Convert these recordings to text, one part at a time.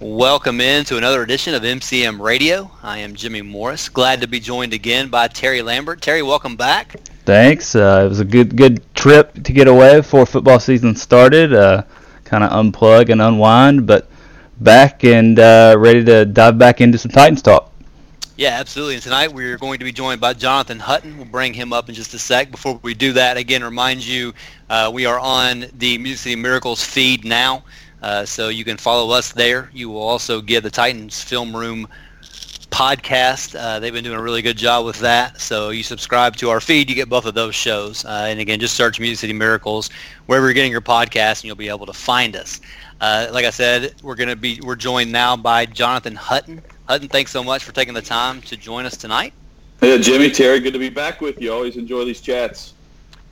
Welcome in to another edition of MCM Radio. I am Jimmy Morris. Glad to be joined again by Terry Lambert. Terry, welcome back. Thanks. Uh, it was a good good trip to get away before football season started. Uh, kind of unplug and unwind, but back and uh, ready to dive back into some Titans talk. Yeah, absolutely. And tonight we're going to be joined by Jonathan Hutton. We'll bring him up in just a sec. Before we do that, again, remind you uh, we are on the Music City Miracles feed now. Uh, so you can follow us there. You will also get the Titans Film Room podcast. Uh, they've been doing a really good job with that. So you subscribe to our feed, you get both of those shows. Uh, and again, just search Music City Miracles wherever you're getting your podcast, and you'll be able to find us. Uh, like I said, we're to be we're joined now by Jonathan Hutton. Hutton, thanks so much for taking the time to join us tonight. Yeah, Jimmy, Terry, good to be back with you. Always enjoy these chats.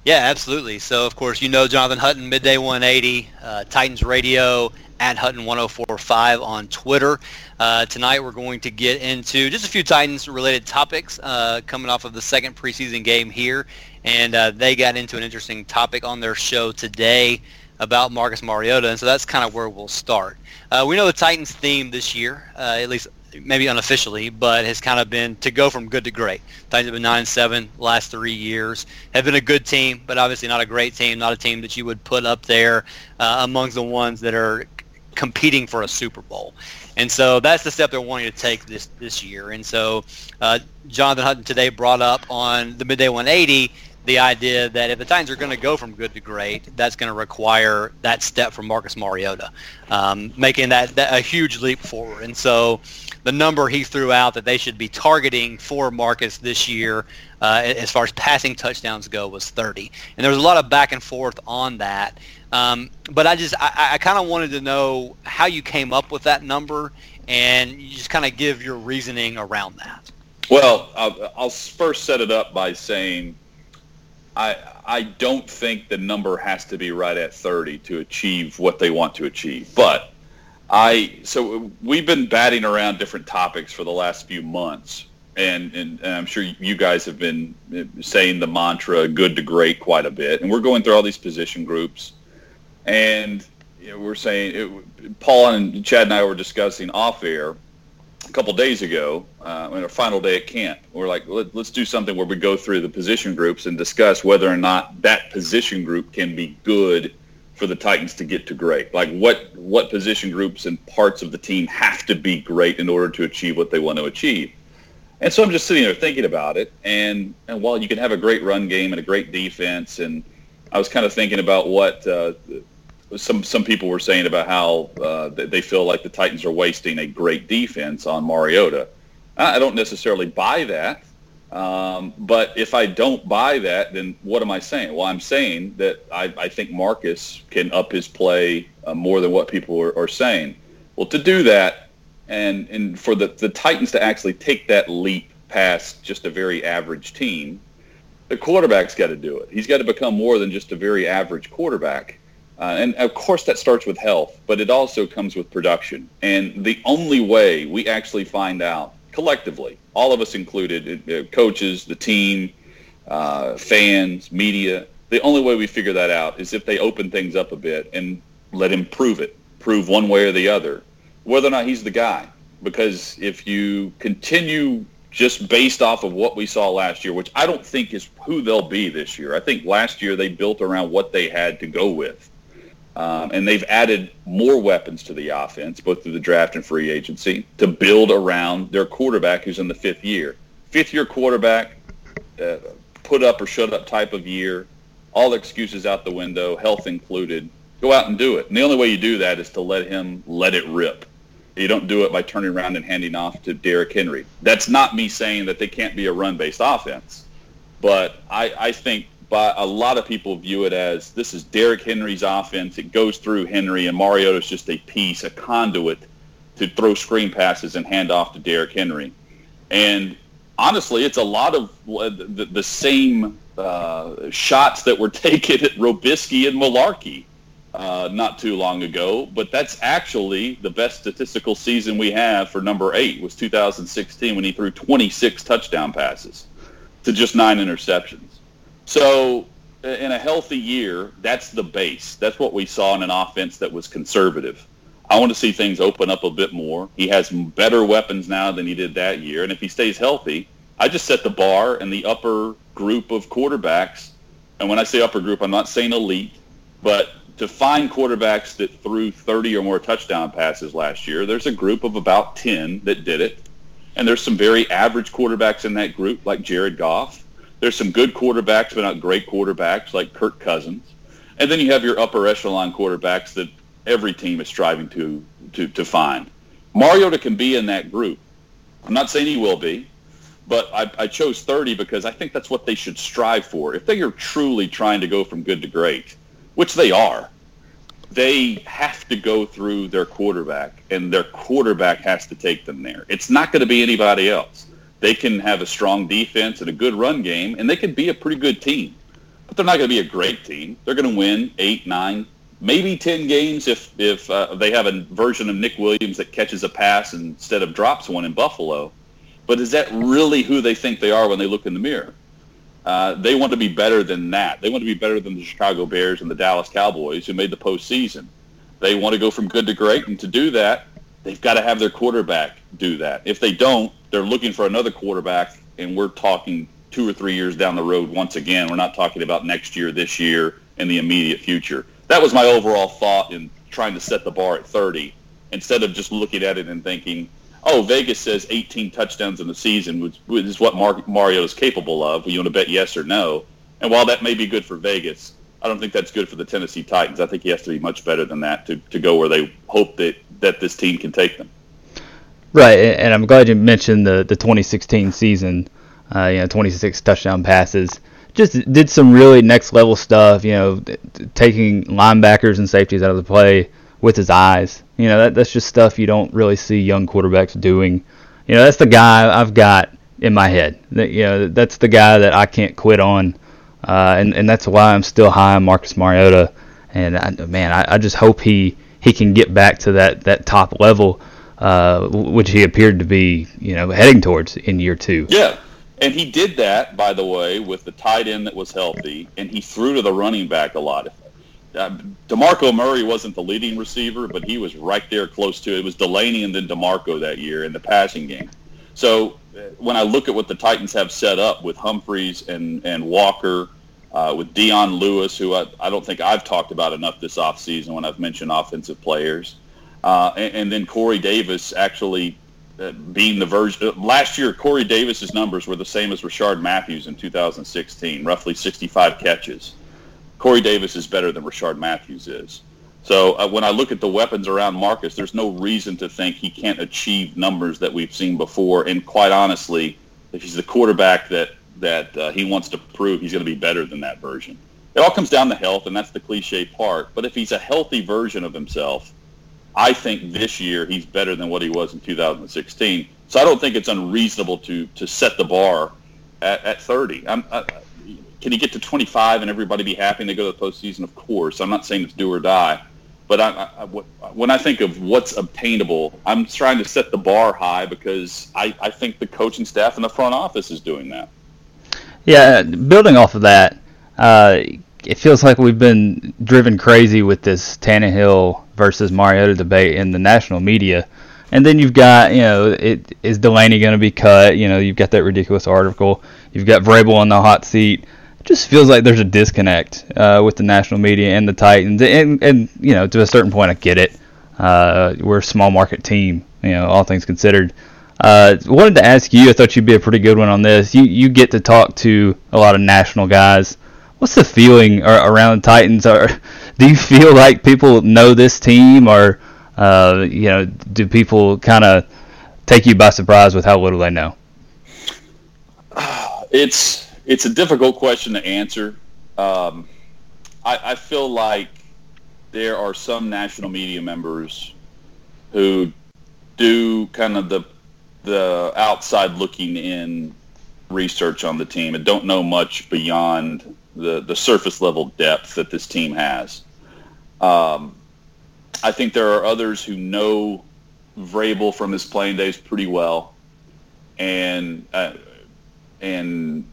Yeah, absolutely. So, of course, you know Jonathan Hutton, Midday 180, uh, Titans Radio, at Hutton 1045 on Twitter. Uh, tonight we're going to get into just a few Titans-related topics uh, coming off of the second preseason game here. And uh, they got into an interesting topic on their show today about Marcus Mariota, and so that's kind of where we'll start. Uh, we know the Titans' theme this year, uh, at least maybe unofficially, but has kind of been to go from good to great. Titans have been nine and seven last three years. Have been a good team, but obviously not a great team. Not a team that you would put up there uh, amongst the ones that are competing for a Super Bowl. And so that's the step they're wanting to take this this year. And so uh, Jonathan Hutton today brought up on the midday 180 the idea that if the Titans are going to go from good to great, that's going to require that step from Marcus Mariota, um, making that, that, a huge leap forward. And so the number he threw out that they should be targeting for Marcus this year, uh, as far as passing touchdowns go, was 30. And there was a lot of back and forth on that. Um, but I just I, I kind of wanted to know how you came up with that number, and you just kind of give your reasoning around that. Well, I'll, I'll first set it up by saying I I don't think the number has to be right at 30 to achieve what they want to achieve, but I so we've been batting around different topics for the last few months, and, and, and I'm sure you guys have been saying the mantra "good to great" quite a bit, and we're going through all these position groups, and you know, we're saying it, Paul and Chad and I were discussing off air a couple days ago uh, on our final day at camp. We're like, Let, let's do something where we go through the position groups and discuss whether or not that position group can be good for the Titans to get to great? Like what what position groups and parts of the team have to be great in order to achieve what they want to achieve? And so I'm just sitting there thinking about it, and and while you can have a great run game and a great defense, and I was kind of thinking about what uh, some some people were saying about how uh, they feel like the Titans are wasting a great defense on Mariota. I don't necessarily buy that. Um, but if I don't buy that, then what am I saying? Well, I'm saying that I, I think Marcus can up his play uh, more than what people are, are, saying. Well, to do that, and and for the, the Titans to actually take that leap past just a very average team, the quarterback's got to do it. He's got to become more than just a very average quarterback. Uh, and of course, that starts with health, but it also comes with production. And the only way we actually find out collectively, all of us included, uh, coaches, the team, uh, fans, media. The only way we figure that out is if they open things up a bit and let him prove it, prove one way or the other, whether or not he's the guy. Because if you continue just based off of what we saw last year, which I don't think is who they'll be this year. I think last year they built around what they had to go with. Um, and they've added more weapons to the offense, both through the draft and free agency, to build around their quarterback who's in the fifth year. Fifth year quarterback, uh, put up or shut up type of year, all excuses out the window, health included. Go out and do it. And the only way you do that is to let him let it rip. You don't do it by turning around and handing off to Derrick Henry. That's not me saying that they can't be a run-based offense, but I, I think but a lot of people view it as this is Derrick Henry's offense. It goes through Henry, and Mariota's just a piece, a conduit to throw screen passes and hand off to Derrick Henry. And honestly, it's a lot of the, the same uh, shots that were taken at Robiskie and Mularkey uh, not too long ago. But that's actually the best statistical season we have for number eight was 2016 when he threw 26 touchdown passes to just nine interceptions. So in a healthy year, that's the base. That's what we saw in an offense that was conservative. I want to see things open up a bit more. He has better weapons now than he did that year, and if he stays healthy, I just set the bar in the upper group of quarterbacks. And when I say upper group, I'm not saying elite, but to find quarterbacks that threw 30 or more touchdown passes last year, there's a group of about 10 that did it. And there's some very average quarterbacks in that group, like Jared Goff. There's some good quarterbacks, but not great quarterbacks, like Kirk Cousins. And then you have your upper echelon quarterbacks that every team is striving to, to, to find. Mariota can be in that group. I'm not saying he will be, but I, I chose 30 because I think that's what they should strive for. If they are truly trying to go from good to great, which they are, they have to go through their quarterback, and their quarterback has to take them there. It's not going to be anybody else. They can have a strong defense and a good run game, and they can be a pretty good team. But they're not going to be a great team. They're going to win eight, nine, maybe 10 games if, if uh, they have a version of Nick Williams that catches a pass instead of drops one in Buffalo. But is that really who they think they are when they look in the mirror? Uh, they want to be better than that. They want to be better than the Chicago Bears and the Dallas Cowboys who made the postseason. They want to go from good to great, and to do that, they've got to have their quarterback do that. If they don't, they're looking for another quarterback, and we're talking two or three years down the road once again. We're not talking about next year, this year, and the immediate future. That was my overall thought in trying to set the bar at 30 instead of just looking at it and thinking – oh, Vegas says 18 touchdowns in the season, which, which is what Mar- Mario is capable of. You want to bet yes or no. And while that may be good for Vegas, I don't think that's good for the Tennessee Titans. I think he has to be much better than that to, to go where they hope that, that this team can take them. Right, and I'm glad you mentioned the, the 2016 season. Uh, you know, 26 touchdown passes. Just did some really next level stuff. You know, taking linebackers and safeties out of the play with his eyes. You know, that, that's just stuff you don't really see young quarterbacks doing. You know, that's the guy I've got in my head. That, you know, that's the guy that I can't quit on, uh, and and that's why I'm still high on Marcus Mariota. And I, man, I, I just hope he he can get back to that that top level, uh, which he appeared to be, you know, heading towards in year two. Yeah. And he did that, by the way, with the tight end that was healthy, and he threw to the running back a lot uh, DeMarco Murray wasn't the leading receiver, but he was right there close to it. It was Delanie and then DeMarco that year in the passing game. So when I look at what the Titans have set up with Humphries and, and Walker, uh, with Dion Lewis, who I, I don't think I've talked about enough this offseason when I've mentioned offensive players, uh, and, and, then Corey Davis actually uh, being the version. Uh, last year, Corey Davis's numbers were the same as Rishard Matthews in 2016, roughly 65 catches. Corey Davis is better than Rishard Matthews is. So uh, when I look at the weapons around Marcus, there's no reason to think he can't achieve numbers that we've seen before. And quite honestly, if he's the quarterback that that uh, he wants to prove, he's going to be better than that version. It all comes down to health, and that's the cliche part. But if he's a healthy version of himself, I think this year he's better than what he was in 2016. So I don't think it's unreasonable to to set the bar at, at 30. I'm, I, can he get to 25 and everybody be happy and they go to the postseason? Of course. I'm not saying it's do or die, but I, I, when I think of what's obtainable, I'm trying to set the bar high because I, I think the coaching staff and the front office is doing that. Yeah, building off of that, uh, it feels like we've been driven crazy with this Tannehill versus Mariota debate in the national media. And then you've got, you know, it, is Delanie going to be cut? You know, you've got that ridiculous article. You've got Vrabel on the hot seat just feels like there's a disconnect uh, with the national media and the Titans. And, and, you know, to a certain point, I get it. Uh, we're a small market team, you know, all things considered. Uh, wanted to ask you. I thought you'd be a pretty good one on this. You you get to talk to a lot of national guys. What's the feeling around Titans? Or do you feel like people know this team, or uh, you know, do people kind of take you by surprise with how little they know? It's it's a difficult question to answer. Um, I, I feel like there are some national media members who do kind of the the outside looking in research on the team and don't know much beyond the, the surface level depth that this team has. Um, I think there are others who know Vrabel from his playing days pretty well, and uh, and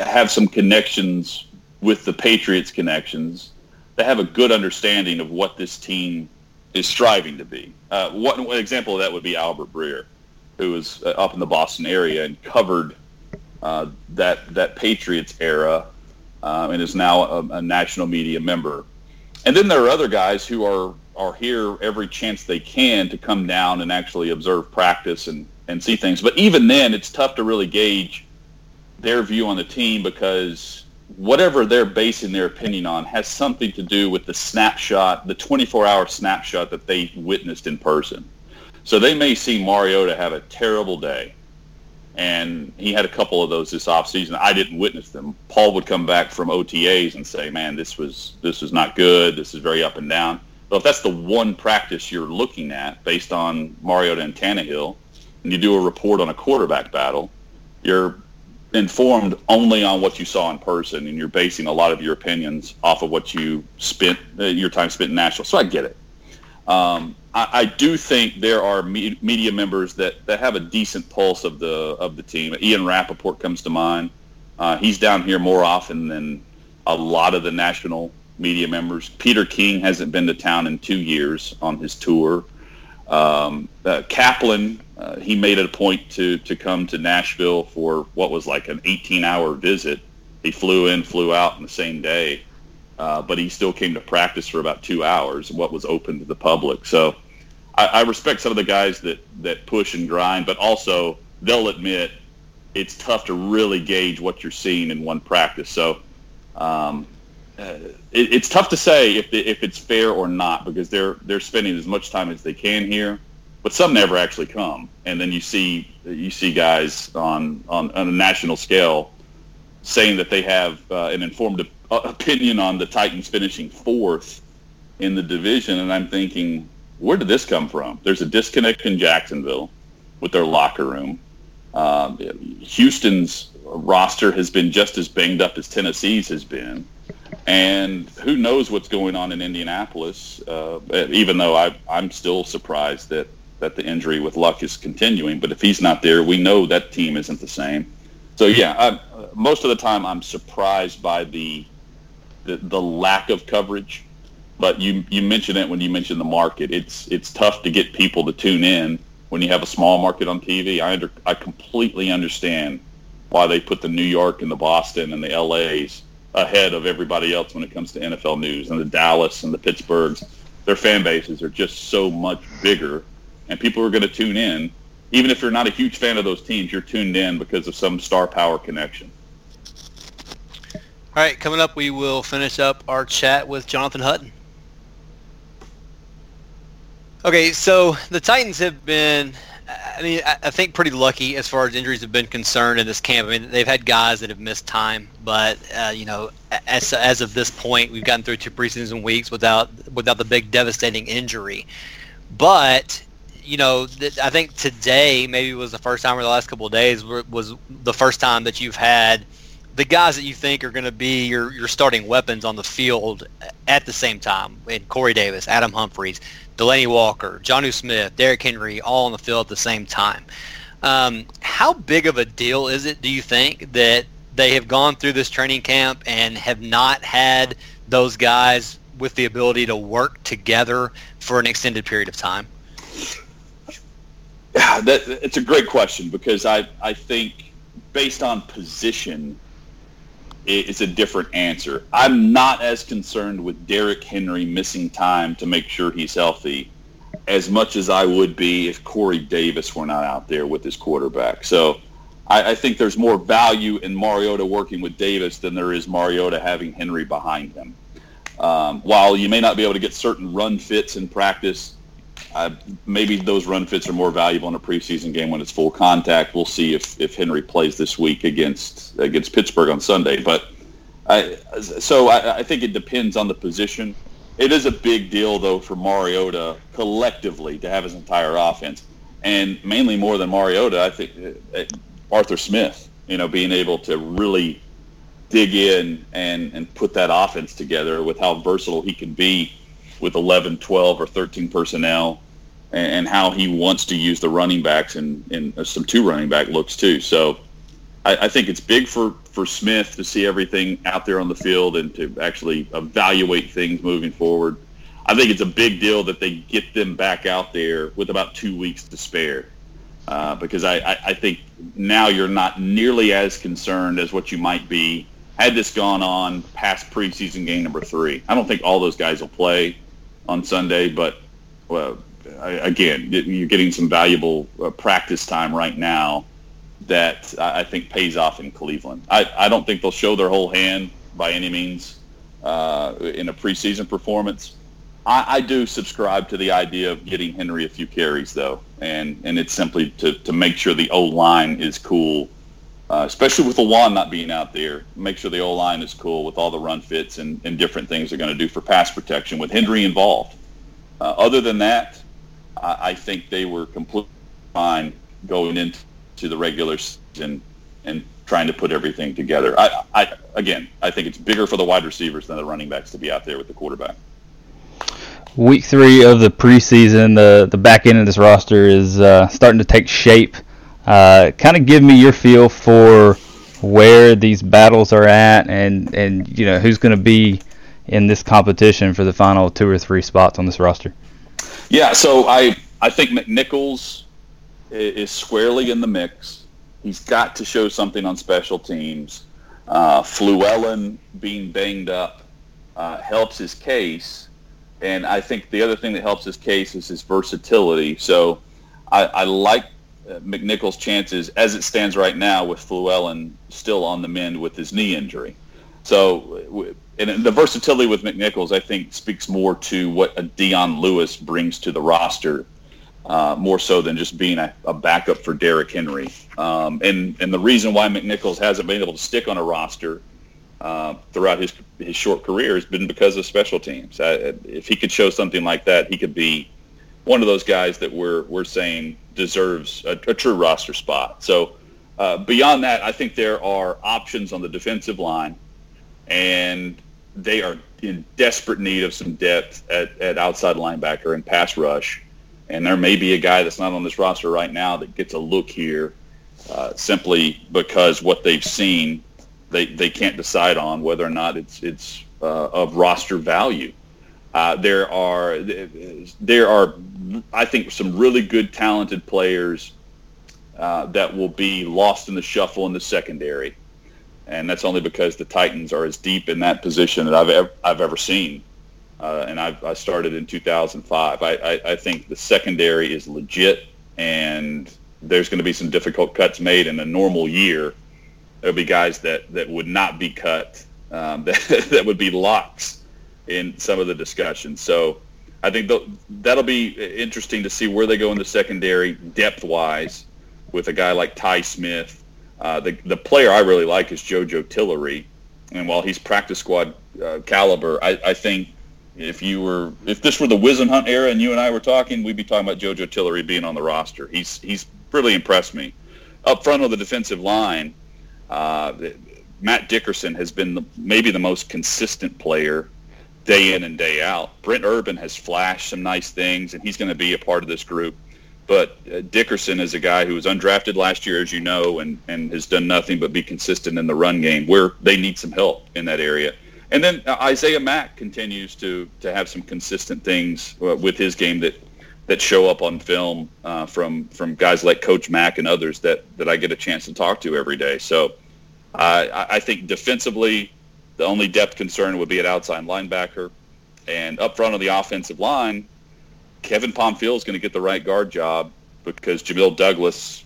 have some connections with the Patriots connections. They have a good understanding of what this team is striving to be. Uh, one, one example of that would be Albert Breer, who was uh, up in the Boston area and covered uh, that that Patriots era uh, and is now a, a, national media member. And then there are other guys who are are here every chance they can to come down and actually observe practice and, and see things. But even then, it's tough to really gauge their view on the team because whatever they're basing their opinion on has something to do with the snapshot, the 24-hour snapshot that they witnessed in person. So they may see Mariota have a terrible day, and he had a couple of those this offseason. I didn't witness them. Paul would come back from OTAs and say, "Man, this was this was not good. This is very up and down." So if that's the one practice you're looking at based on Mariota and Tannehill, and you do a report on a quarterback battle, you're informed only on what you saw in person, and you're basing a lot of your opinions off of what you spent uh, your time spent in Nashville. So I get it. Um, I, I, do think there are me- media members that, that have a decent pulse of the of the team. Ian Rapoport comes to mind. Uh, he's down here more often than a lot of the national media members. Peter King hasn't been to town in two years on his tour. Um, uh, Kaplan, uh, he made it a point to to come to Nashville for what was like an 18-hour visit. He flew in, flew out in the same day, uh, but he still came to practice for about two hours, what was open to the public. So I, I respect some of the guys that that push and grind, but also they'll admit it's tough to really gauge what you're seeing in one practice. So um, uh, it, it's tough to say if the, if it's fair or not because they're they're spending as much time as they can here, but some never actually come, and then you see you see guys on on, on a national scale saying that they have uh, an informed opinion on the Titans finishing fourth in the division, and I'm thinking, where did this come from? There's a disconnect in Jacksonville with their locker room. Um, Houston's roster has been just as banged up as Tennessee's has been. And who knows what's going on in Indianapolis? Uh, even though I, I'm still surprised that that the injury with Luck is continuing. But if he's not there, we know that team isn't the same. So yeah, I, most of the time I'm surprised by the, the the lack of coverage. But you you mentioned it when you mentioned the market. It's it's tough to get people to tune in when you have a small market on TV. I under, I completely understand why they put the New York and the Boston and the LA's ahead of everybody else when it comes to NFL news. And the Dallas and the Pittsburghs, their fan bases are just so much bigger, and people are going to tune in. Even if you're not a huge fan of those teams, you're tuned in because of some star power connection. All right, coming up, we will finish up our chat with Jonathan Hutton. Okay, so the Titans have been I mean, I think pretty lucky as far as injuries have been concerned in this camp. I mean, they've had guys that have missed time, but uh, you know, as as of this point, we've gotten through two preseason weeks without without the big devastating injury. But you know, th- I think today maybe was the first time, or the last couple of days was the first time that you've had the guys that you think are going to be your, your starting weapons on the field at the same time. And Corey Davis, Adam Humphries, Delanie Walker, Jonnu Smith, Derrick Henry, all on the field at the same time. Um, how big of a deal is it, do you think, that they have gone through this training camp and have not had those guys with the ability to work together for an extended period of time? Yeah, that, it's a great question because I, I think based on position, it's a different answer. I'm not as concerned with Derrick Henry missing time to make sure he's healthy as much as I would be if Corey Davis were not out there with his quarterback. So I, I think there's more value in Mariota working with Davis than there is Mariota having Henry behind him. Um, while you may not be able to get certain run fits in practice, uh, maybe those run fits are more valuable in a preseason game when it's full contact. We'll see if, if Henry plays this week against against Pittsburgh on Sunday. But I, so I, I think it depends on the position. It is a big deal though for Mariota collectively to have his entire offense, and mainly more than Mariota, I think uh, Arthur Smith. You know, being able to really dig in and and put that offense together with how versatile he can be with 11, 12, or 13 personnel, and, and how he wants to use the running backs and, and some two running back looks too. So I, I, think it's big for, for Smith to see everything out there on the field and to actually evaluate things moving forward. I think it's a big deal that they get them back out there with about two weeks to spare. Uh, because I, I, I think now you're not nearly as concerned as what you might be had this gone on past preseason game number three. I don't think all those guys will play on Sunday, but well, again, you're getting some valuable uh, practice time right now that I think pays off in Cleveland. I, I don't think they'll show their whole hand by any means uh, in a preseason performance, I, I, do subscribe to the idea of getting Henry a few carries, though, and and it's simply to, to make sure the O line is cool, uh, especially with the Lewan not being out there. Make sure the O line is cool with all the run fits and, and different things they're going to do for pass protection with Henry involved. Uh, other than that, I, I think they were completely fine going into the regular season and trying to put everything together. I, I again, I think it's bigger for the wide receivers than the running backs to be out there with the quarterback week three of the preseason, the the back end of this roster is uh, starting to take shape. Uh, kind of give me your feel for where these battles are at, and and you know who's going to be in this competition for the final two or three spots on this roster. Yeah, so I I think McNichols is squarely in the mix. He's got to show something on special teams. Uh, Fluellen being banged up uh, helps his case and I think the other thing that helps his case is his versatility. So I, I like McNichols' chances as it stands right now with Fluellen still on the mend with his knee injury. So and the versatility with McNichols, I think, speaks more to what a Dion Lewis brings to the roster, uh, more so than just being a, a backup for Derrick Henry. Um, and and the reason why McNichols hasn't been able to stick on a roster uh, throughout his his short career has been because of special teams. Uh, if he could show something like that, he could be one of those guys that we're we're saying deserves a, a true roster spot. So uh, beyond that, I think there are options on the defensive line, and they are in desperate need of some depth at, at outside linebacker and pass rush. And there may be a guy that's not on this roster right now that gets a look here uh, simply because what they've seen they, they can't decide on whether or not it's it's uh, of roster value. Uh, there are there are I think some really good talented players uh, that will be lost in the shuffle in the secondary, and that's only because the Titans are as deep in that position that I've ever, I've ever seen. Uh, and I've, I started in 2005. I, I, I think the secondary is legit, and there's going to be some difficult cuts made in a normal year there'll be guys that, that would not be cut, um, that, that would be locks in some of the discussions. So I think that'll be interesting to see where they go in the secondary depth-wise with a guy like Tye Smith. Uh, the, the player I really like is JoJo Tillery. And while he's practice squad uh, caliber, I, I think if you were if this were the Whisenhunt era and you and I were talking, we'd be talking about JoJo Tillery being on the roster. He's he's really impressed me. Up front on the defensive line, uh, Matt Dickerson has been the, maybe the most consistent player day in and day out. Brent Urban has flashed some nice things, and he's going to be a part of this group. But uh, Dickerson is a guy who was undrafted last year, as you know, and, and has done nothing but be consistent in the run game where they need some help in that area. And then uh, Isaiah Mack continues to, to have some consistent things uh, with his game that, that show up on film uh, from from guys like Coach Mack and others that, that I get a chance to talk to every day. So uh, I think defensively, the only depth concern would be at outside linebacker, and up front of the offensive line, Kevin Pamphile is going to get the right guard job because Jamil Douglas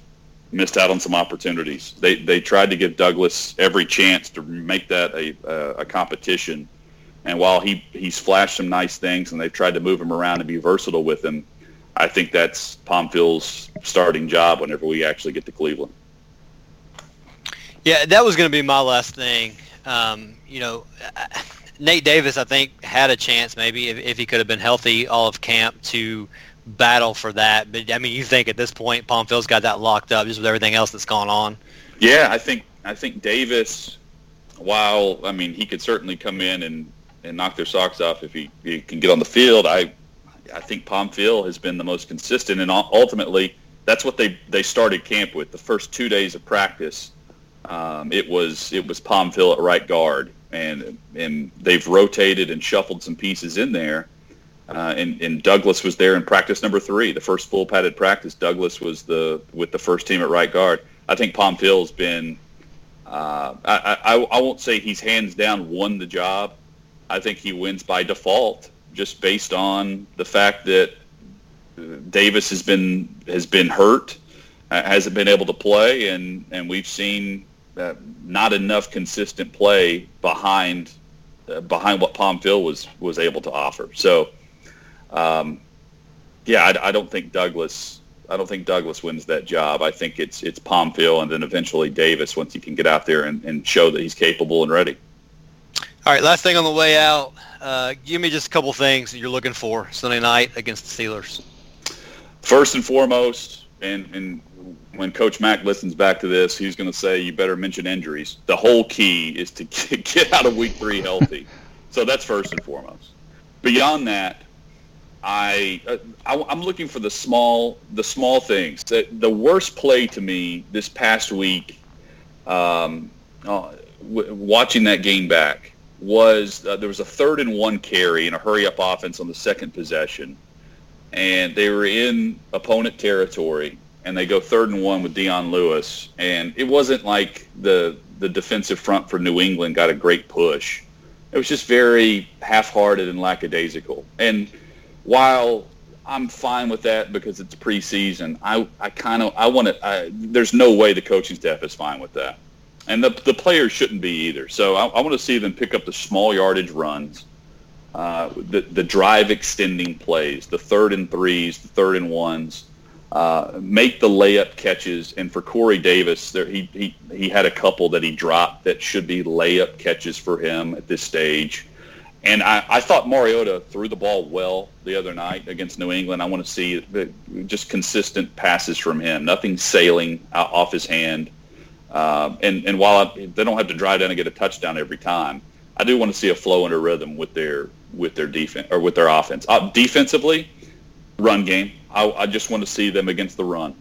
missed out on some opportunities. They they tried to give Douglas every chance to make that a a, competition. And while he, he's flashed some nice things and they've tried to move him around and be versatile with him, I think that's Pamphile's starting job whenever we actually get to Cleveland. Yeah, that was going to be my last thing. Um, you know, Nate Davis, I think, had a chance maybe if, if he could have been healthy all of camp to battle for that. But I mean, you think at this point, Pamphile's got that locked up just with everything else that's gone on. Yeah, I think I think Davis, while I mean he could certainly come in and, and knock their socks off if he, he can get on the field. I I think Pamphile has been the most consistent, and ultimately that's what they they started camp with. The first two days of practice, um, it was it was Pamphile at right guard, and and they've rotated and shuffled some pieces in there. Uh, and, and Douglas was there in practice number three, the first full padded practice. Douglas was the with the first team at right guard. I think Pamphile's been. Uh, I, I, I won't say he's hands down won the job. I think he wins by default, just based on the fact that Davis has been has been hurt, uh, hasn't been able to play, and and we've seen uh, not enough consistent play behind uh, behind what Pamphile was was able to offer. So um, yeah, I, I, don't think Douglas. I don't think Douglas wins that job. I think it's it's Pamphile and then eventually Davis once he can get out there and, and show that he's capable and ready. All right, last thing on the way out. Uh, give me just a couple things that you're looking for Sunday night against the Steelers. First and foremost, and, and when Coach Mack listens back to this, he's going to say you better mention injuries. The whole key is to get out of Week Three healthy. so that's first and foremost. Beyond that, I, uh, I am looking for the small the small things. The, the worst play to me this past week, um, uh, w- watching that game back was uh, there was a third and one carry in a hurry up offense on the second possession, and they were in opponent territory, and they go third and one with Dion Lewis, and it wasn't like the the defensive front for New England got a great push. It was just very half-hearted and lackadaisical, and while I'm fine with that because it's preseason, I, I kind of I want to. There's no way the coaching staff is fine with that, and the the players shouldn't be either. So I, I want to see them pick up the small yardage runs, uh, the the drive extending plays, the third and threes, the third and ones. Uh, make the layup catches, and for Corey Davis, there he, he he had a couple that he dropped that should be layup catches for him at this stage. And I, I thought Mariota threw the ball well the other night against New England. I want to see just consistent passes from him, nothing sailing off his hand. Uh, and and while I, they don't have to drive down and get a touchdown every time, I do want to see a flow and a rhythm with their with their defense or with their offense. Uh, defensively, run game. I, I just want to see them against the run.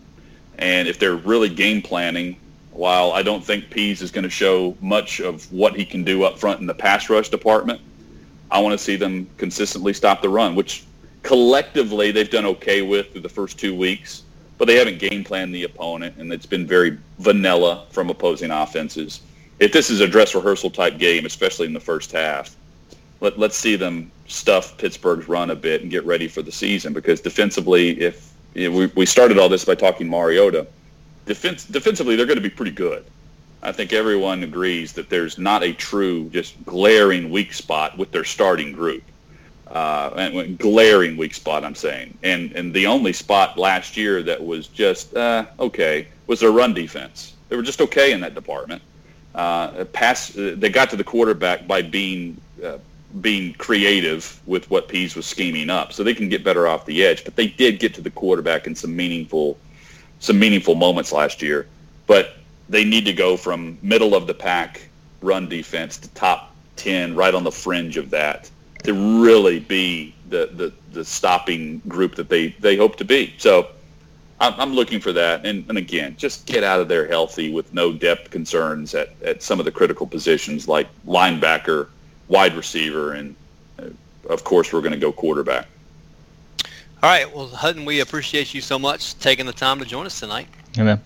And if they're really game planning, while I don't think Pees is going to show much of what he can do up front in the pass rush department, I want to see them consistently stop the run, which collectively they've done okay with through the first two weeks, but they haven't game planned the opponent, and it's been very vanilla from opposing offenses. If this is a dress rehearsal type game, especially in the first half, let, let's see them stuff Pittsburgh's run a bit and get ready for the season because defensively, if you know, we, we started all this by talking Mariota, defense, defensively they're going to be pretty good. I think everyone agrees that there's not a true, just glaring weak spot with their starting group. Uh, and glaring weak spot, I'm saying. And and the only spot last year that was just uh, okay was their run defense. They were just okay in that department. Uh, pass, they got to the quarterback by being uh, being creative with what Pees was scheming up, so they can get better off the edge. But they did get to the quarterback in some meaningful some meaningful moments last year. But they need to go from middle of the pack run defense to top 10 right on the fringe of that to really be the, the, the stopping group that they, they hope to be. So I'm, I'm looking for that. And, and again, just get out of there healthy with no depth concerns at, at some of the critical positions like linebacker, wide receiver, and uh, of course we're going to go quarterback. All right. Well, Hutton, we appreciate you so much taking the time to join us tonight. Amen.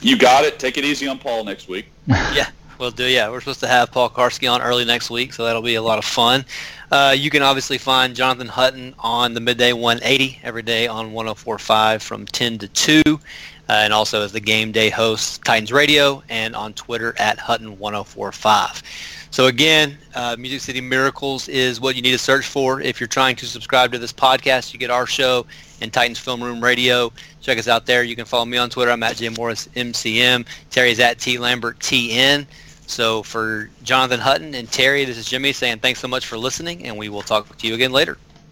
You got it. Take it easy on Paul next week. yeah, we'll do. Yeah, we're supposed to have Paul Kuharsky on early next week, so that'll be a lot of fun. Uh, you can obviously find Jonathan Hutton on the midday 180 every day on 104.5 from 10 to 2, uh, and also as the game day host Titans Radio and on Twitter at Hutton 1045. So again, uh, Music City Miracles is what you need to search for if you're trying to subscribe to this podcast. You get our show and Titans Film Room Radio. Check us out there. You can follow me on Twitter. I'm at Jim Morris MCM. Terry's at T Lambert TN. So for Jonathan Hutton and Terry, this is Jimmy saying thanks so much for listening, and we will talk to you again later.